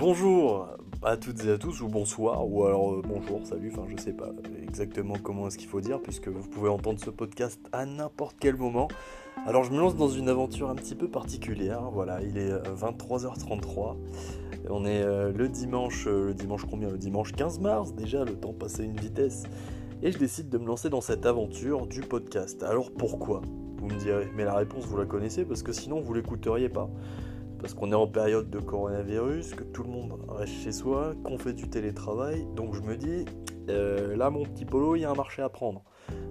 Bonjour à toutes et à tous, ou bonsoir, ou alors euh, bonjour, salut, enfin je sais pas exactement comment est-ce qu'il faut dire, puisque vous pouvez entendre ce podcast à n'importe quel moment. Alors je me lance dans une aventure un petit peu particulière, voilà, il est 23h33, on est euh, le dimanche, euh, le dimanche combien? Le dimanche 15 mars, déjà le temps passait une vitesse, et je décide de me lancer dans cette aventure du podcast. Alors pourquoi? Vous me direz, mais la réponse vous la connaissez, parce que sinon vous l'écouteriez pas parce qu'on est en période de coronavirus, que tout le monde reste chez soi, qu'on fait du télétravail. Donc je me dis, euh, là mon petit polo, il y a un marché à prendre.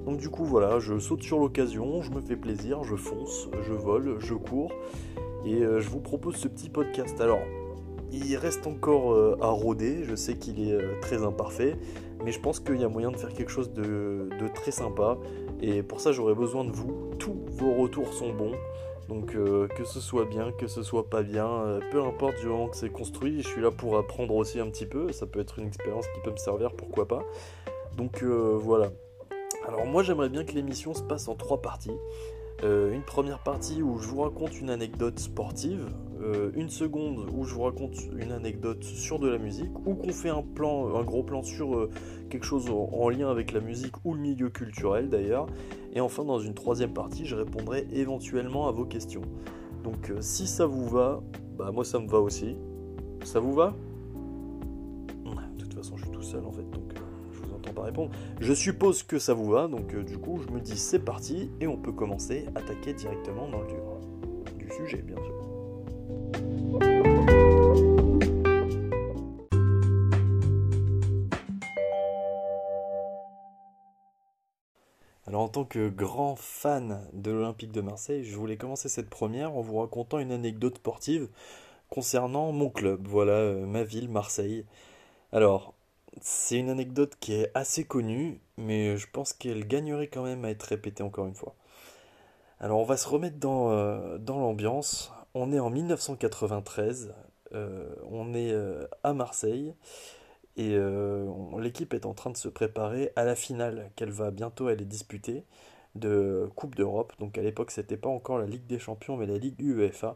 Donc du coup voilà, je saute sur l'occasion, je me fais plaisir, je fonce, je vole, je cours, et euh, je vous propose ce petit podcast. Alors, il reste encore euh, à rôder, je sais qu'il est très imparfait, mais je pense qu'il y a moyen de faire quelque chose de, très sympa, et pour ça j'aurais besoin de vous. Tous vos retours sont bons. Donc euh, que ce soit bien, que ce soit pas bien, euh, peu importe du moment que c'est construit, je suis là pour apprendre aussi un petit peu, ça peut être une expérience qui peut me servir, pourquoi pas. Donc euh, voilà. Alors moi j'aimerais bien que l'émission se passe en trois parties. Une première partie où je vous raconte une anecdote sportive, une seconde où je vous raconte une anecdote sur de la musique, ou qu'on fait un plan, un gros plan sur quelque chose en lien avec la musique ou le milieu culturel d'ailleurs, et enfin, dans une troisième partie, je répondrai éventuellement à vos questions. Donc, euh, si ça vous va, bah moi ça me va aussi. Ça vous va? De toute façon, je suis tout seul en fait, donc pas répondre. Je suppose que ça vous va, donc euh, du coup, je me dis c'est parti et on peut commencer à attaquer directement dans le dur du sujet, bien sûr. Alors en tant que grand fan de l'Olympique de Marseille, je voulais commencer cette première en vous racontant une anecdote sportive concernant mon club, voilà, euh, ma ville, Marseille. Alors, c'est une anecdote qui est assez connue, mais je pense qu'elle gagnerait quand même à être répétée encore une fois. Alors on va se remettre dans, euh, l'ambiance. On est en 1993, euh, on est à Marseille, et euh, l'équipe est en train de se préparer à la finale qu'elle va bientôt aller disputer de Coupe d'Europe. Donc à l'époque, c'était pas encore la Ligue des Champions, mais la Ligue UEFA euh,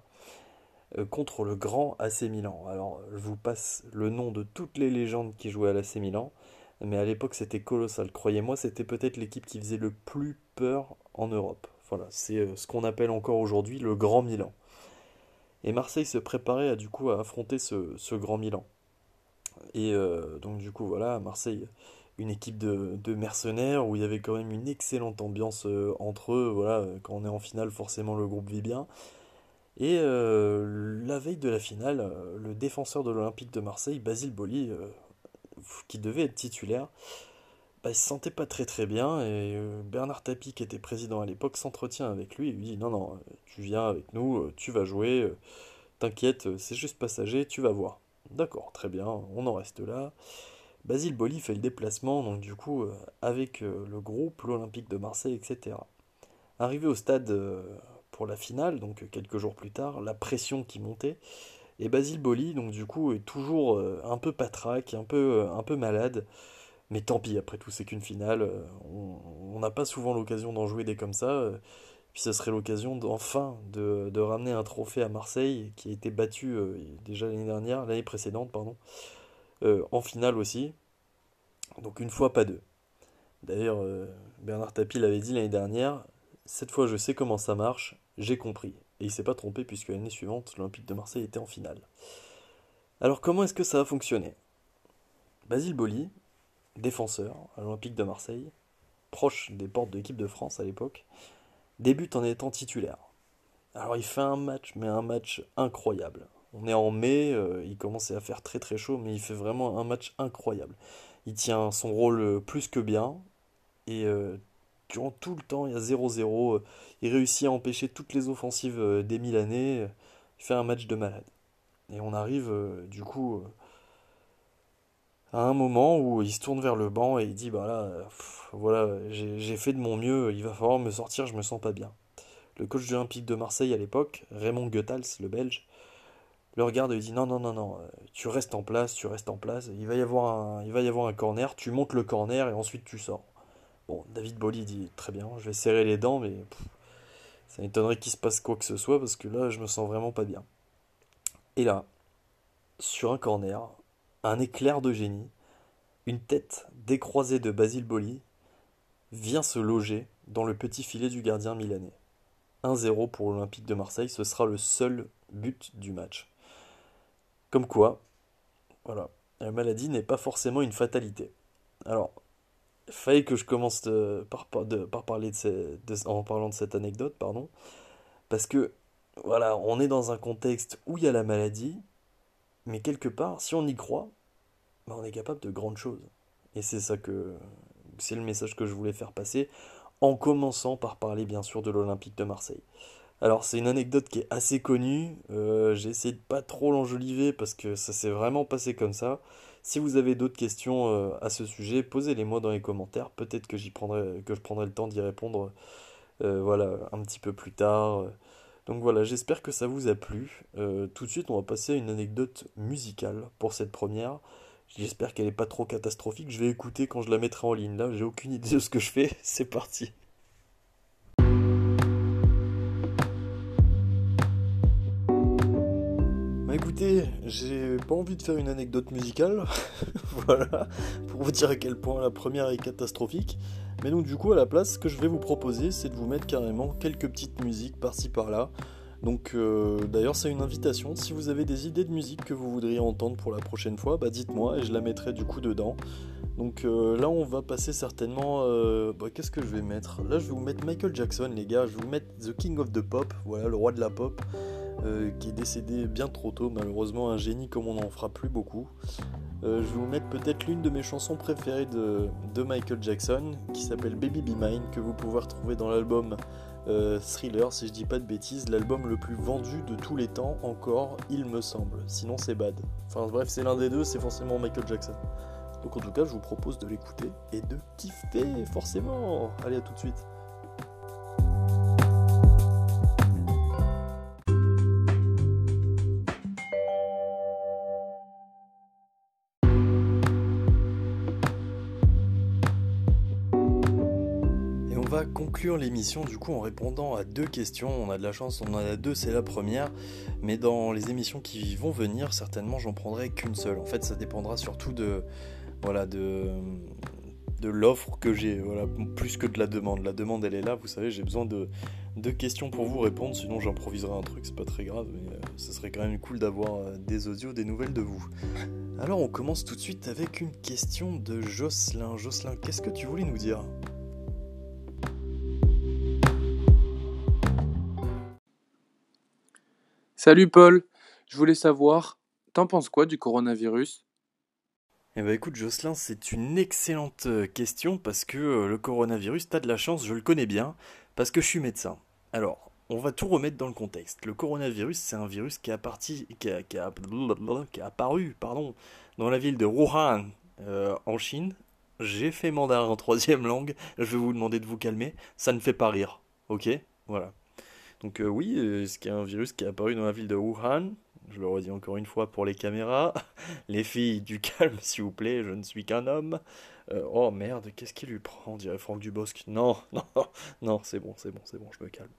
contre le grand AC Milan. Alors je vous passe le nom de toutes les légendes qui jouaient à l'AC Milan, mais à l'époque c'était colossal. Croyez-moi, c'était peut-être l'équipe qui faisait le plus peur en Europe. Voilà, c'est euh, ce qu'on appelle encore aujourd'hui le Grand Milan. Et Marseille se préparait à, du coup à affronter ce Grand Milan. Et euh, donc du coup voilà, Marseille, une équipe de, mercenaires où il y avait quand même une excellente ambiance euh, entre eux. Voilà, quand on est en finale, forcément le groupe vit bien. Et euh, la veille de la finale, le défenseur de l'Olympique de Marseille, Basile Boli, qui devait être titulaire, bah, il se sentait pas très très bien et Bernard Tapie, qui était président à l'époque, s'entretient avec lui et lui dit non non, tu viens avec nous, tu vas jouer, t'inquiète, c'est juste passager, tu vas voir. D'accord, très bien, on en reste là. Basile Boli fait le déplacement, donc du coup, euh, avec euh, le groupe, l'Olympique de Marseille, etc. Arrivé au stade euh, pour la finale, donc quelques jours plus tard, la pression qui montait, et Basile Boli, donc du coup, est toujours un peu patraque, un peu, un peu malade. Mais tant pis, après tout, c'est qu'une finale. On n'a pas souvent l'occasion d'en jouer des comme ça. Puis ce serait l'occasion enfin de, de, ramener un trophée à Marseille qui a été battu euh, déjà l'année dernière, l'année précédente, pardon, euh, en finale aussi. Donc une fois, pas deux. D'ailleurs, euh, Bernard Tapie l'avait dit l'année dernière, cette fois je sais comment ça marche, j'ai compris. Et il s'est pas trompé puisque l'année suivante, l'Olympique de Marseille était en finale. Alors comment est-ce que ça a fonctionné? Basile Boli, défenseur à l'Olympique de Marseille, proche des portes de l'équipe de France à l'époque, débute en étant titulaire. Alors il fait un match, mais un match incroyable. On est en mai, euh, il commence à faire très très chaud, mais il fait vraiment un match incroyable. Il tient son rôle plus que bien, et euh, durant tout le temps, il y a 0-0. il réussit à empêcher toutes les offensives des Milanais. Il fait un match de malade. Et on arrive du coup à un moment où il se tourne vers le banc et il dit bah là, voilà, j'ai fait de mon mieux, il va falloir me sortir, je me sens pas bien. Le coach de l'Olympique de Marseille à l'époque, Raymond Goethals, le Belge, le regarde et lui dit non non non non, tu restes en place, tu restes en place, il va y avoir un, il va y avoir un corner, tu montes le corner et ensuite tu sors. David Bolly dit très bien, je vais serrer les dents, mais ça m'étonnerait qu'il se passe quoi que ce soit parce que là je me sens vraiment pas bien. Et là, sur un corner, un éclair de génie, une tête décroisée de Basile Boli vient se loger dans le petit filet du gardien milanais. 1-0 pour l'Olympique de Marseille, ce sera le seul but du match. Comme quoi, voilà, la maladie n'est pas forcément une fatalité. Alors, fallait que je commence par, parler de, en parlant de cette anecdote, pardon, parce que voilà, on est dans un contexte où il y a la maladie, mais quelque part, si on y croit, ben, on est capable de grandes choses. Et c'est ça que c'est le message que je voulais faire passer, en commençant par parler bien sûr de l'Olympique de Marseille. Alors c'est une anecdote qui est assez connue, euh, j'ai essayé de pas trop l'enjoliver parce que ça s'est vraiment passé comme ça. Si vous avez d'autres questions euh, à ce sujet, posez-les-moi dans les commentaires, peut-être que j'y prendrai que je prendrai le temps d'y répondre euh, voilà, un petit peu plus tard. Donc voilà, j'espère que ça vous a plu. tout de suite, on va passer à une anecdote musicale pour cette première. J'espère qu'elle n'est pas trop catastrophique. Je vais écouter quand je la mettrai en ligne. Là, j'ai aucune idée de ce que je fais. C'est parti. Bah écoutez, j'ai pas envie de faire une anecdote musicale. voilà, pour vous dire à quel point la première est catastrophique. Mais donc du coup, à la place, ce que je vais vous proposer, c'est de vous mettre carrément quelques petites musiques par-ci par-là. Donc euh, d'ailleurs c'est une invitation. Si vous avez des idées de musique que vous voudriez entendre pour la prochaine fois, bah dites-moi et je la mettrai du coup dedans. Donc euh, là on va passer certainement... Euh, bah, qu'est-ce que je vais mettre? Là je vais vous mettre Michael Jackson les gars, je vais vous mettre The King of the Pop, voilà le roi de la pop, qui est décédé bien trop tôt, malheureusement un génie comme on n'en fera plus beaucoup. je vais vous mettre peut-être l'une de mes chansons préférées de, de Michael Jackson, qui s'appelle Baby Be Mine, que vous pouvez retrouver dans l'album euh, thriller, si je dis pas de bêtises, l'album le plus vendu de tous les temps, encore, il me semble. Sinon, c'est bad. Enfin, bref, c'est l'un des deux, c'est forcément Michael Jackson. Donc, en tout cas, je vous propose de l'écouter et de kiffer, forcément. Allez, à tout de suite. L'émission du coup en répondant à deux questions. On a de la chance, on en a deux, c'est la première. Mais dans les émissions qui vont venir, certainement j'en prendrai qu'une seule. En fait, ça dépendra surtout de voilà de de l'offre que j'ai, voilà, plus que de la demande. La demande, elle est là, vous savez, j'ai besoin de, de questions pour vous répondre, sinon j'improviserai un truc, c'est pas très grave, mais euh, ce serait quand même cool d'avoir euh, des audios, des nouvelles de vous. Alors on commence tout de suite avec une question de Jocelyn. Jocelyn, qu'est-ce que tu voulais nous dire? Salut Paul, je voulais savoir, t'en penses quoi du coronavirus? Eh ben écoute Jocelyn, c'est une excellente euh, question parce que euh, le coronavirus, t'as de la chance, je le connais bien, parce que je suis médecin. Alors, on va tout remettre dans le contexte. Le coronavirus, c'est un virus qui, qui, a, qui, apparu pardon, dans la ville de Wuhan, euh, en Chine. J'ai fait mandarin en troisième langue, je vais vous demander de vous calmer, ça ne fait pas rire, ok? Voilà. Donc euh, oui, euh, ce qui est un virus qui est apparu dans la ville de Wuhan? Je le redis encore une fois pour les caméras. Les filles, du calme s'il vous plaît, je ne suis qu'un homme. Euh, oh merde, qu'est-ce qui lui prend? Dirait Franck Dubosc. Non, non, non, c'est bon, c'est bon, c'est bon, je me calme.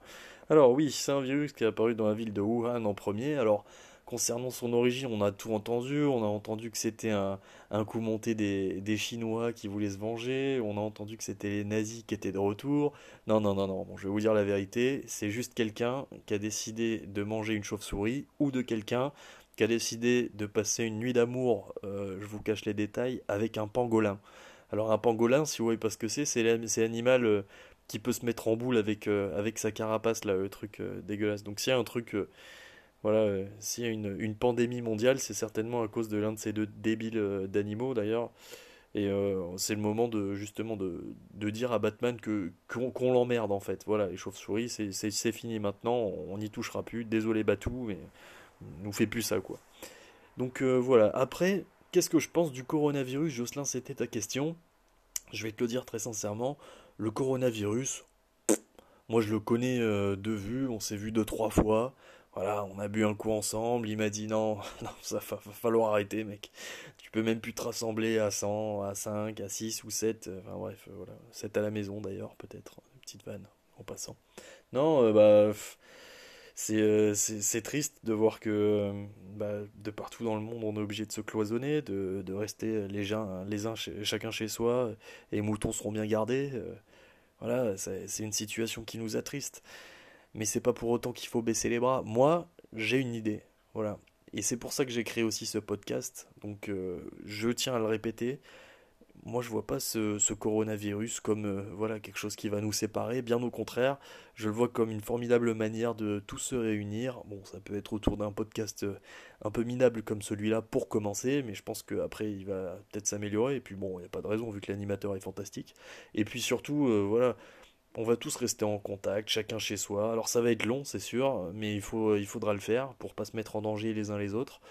Alors oui, c'est un virus qui est apparu dans la ville de Wuhan en premier. Alors Concernant son origine, on a tout entendu. On a entendu que c'était un, coup monté des, Chinois qui voulaient se venger. On a entendu que c'était les nazis qui étaient de retour. Non, non, non, non. Je vais vous dire la vérité. C'est juste quelqu'un qui a décidé de manger une chauve-souris ou de quelqu'un qui a décidé de passer une nuit d'amour, euh, je vous cache les détails, avec un pangolin. Alors un pangolin, si vous voyez pas ce que c'est, c'est l'animal euh, qui peut se mettre en boule avec, euh, sa carapace, là, le truc dégueulasse. Donc s'il un truc voilà, euh, s'il y a une, pandémie mondiale, c'est certainement à cause de l'un de ces deux débiles euh, d'animaux d'ailleurs. Et euh, c'est le moment de justement de, dire à Batman que qu'on l'emmerde en fait. Voilà, les chauves-souris, c'est fini maintenant, on n'y touchera plus. Désolé Batou, mais nous fait plus ça quoi. Donc voilà. Après, qu'est-ce que je pense du coronavirus, Jocelyn C'était ta question. Je vais te le dire très sincèrement. Le coronavirus, moi je le connais de vue, on s'est vu deux trois fois. Voilà, on a bu un coup ensemble, il m'a dit non, non, ça va, falloir arrêter mec. Tu peux même plus te rassembler à 100, à 5, à 6 ou 7, euh, enfin bref, euh, voilà. 7 à la maison d'ailleurs, peut-être, petite vanne en passant. Non, euh, bah C'est triste de voir que bah, de partout dans le monde, on est obligé de se cloisonner, de, de rester les uns, les uns chacun chez soi, et moutons seront bien gardés. Voilà, c'est une situation qui nous attriste. Mais c'est pas pour autant qu'il faut baisser les bras. Moi, j'ai une idée. Voilà. Et c'est pour ça que j'ai créé aussi ce podcast. Donc je tiens à le répéter moi je vois pas ce, coronavirus comme euh, voilà quelque chose qui va nous séparer, bien au contraire, je le vois comme une formidable manière de tous se réunir. Bon, ça peut être autour d'un podcast euh, un peu minable comme celui-là pour commencer, mais je pense qu'après il va peut-être s'améliorer, et puis bon, il n'y a pas de raison vu que l'animateur est fantastique. Et puis surtout, euh, voilà, on va tous rester en contact, chacun chez soi. Alors ça va être long, c'est sûr, mais il, il faudra le faire pour pas se mettre en danger les uns les autres.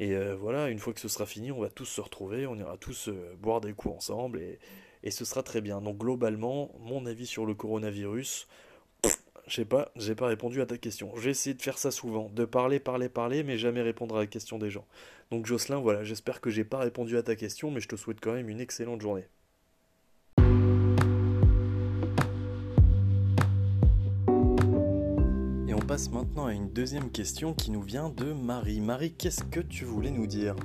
Et euh, voilà, une fois que ce sera fini, on va tous se retrouver, on ira tous euh, boire des coups ensemble et, et, ce sera très bien. Donc globalement, mon avis sur le coronavirus, je sais pas, j'ai pas répondu à ta question. J'ai essayé de faire ça souvent, de parler, parler, parler, mais jamais répondre à la question des gens. Donc Jocelyn, voilà, j'espère que j'ai pas répondu à ta question, mais je te souhaite quand même une excellente journée. Passe maintenant à une deuxième question qui nous vient de Marie. Marie, qu'est-ce que tu voulais nous dire?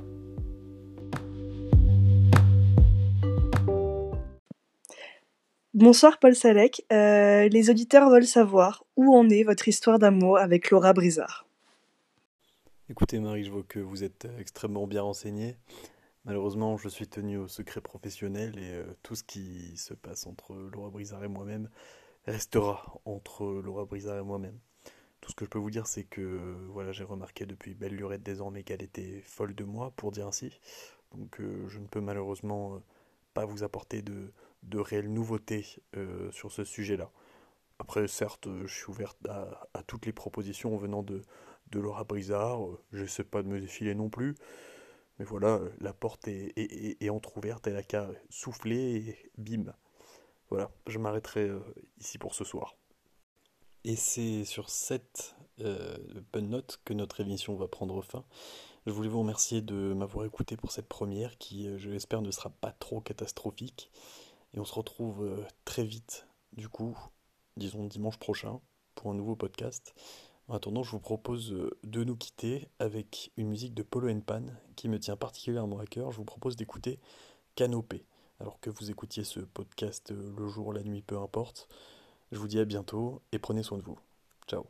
Bonsoir Paul Salek. Euh, les auditeurs veulent savoir où en est votre histoire d'amour avec Laura Brizard. Écoutez Marie, je vois que vous êtes extrêmement bien renseignée. Malheureusement, je suis tenu au secret professionnel et euh, tout ce qui se passe entre Laura Brizard et moi-même restera entre Laura Brizard et moi-même. Ce que je peux vous dire, c'est que voilà, j'ai remarqué depuis belle lurette désormais qu'elle était folle de moi, pour dire ainsi. Donc euh, je ne peux malheureusement euh, pas vous apporter de, réelles nouveautés euh, sur ce sujet-là. Après, certes, je suis ouverte à, toutes les propositions venant de, de Laura Brizard. Je sais pas de me défiler non plus. Mais voilà, la porte est, est, est entr'ouverte, elle a qu'à souffler et bim. Voilà, je m'arrêterai ici pour ce soir. Et c'est sur cette euh, bonne note que notre émission va prendre fin. Je voulais vous remercier de m'avoir écouté pour cette première qui, euh, je l'espère, ne sera pas trop catastrophique. Et on se retrouve euh, très vite, du coup, disons dimanche prochain, pour un nouveau podcast. En attendant, je vous propose de nous quitter avec une musique de Polo Pan qui me tient particulièrement à cœur. Je vous propose d'écouter Canopée. Alors que vous écoutiez ce podcast le jour, la nuit, peu importe. Je vous dis à bientôt et prenez soin de vous. Ciao.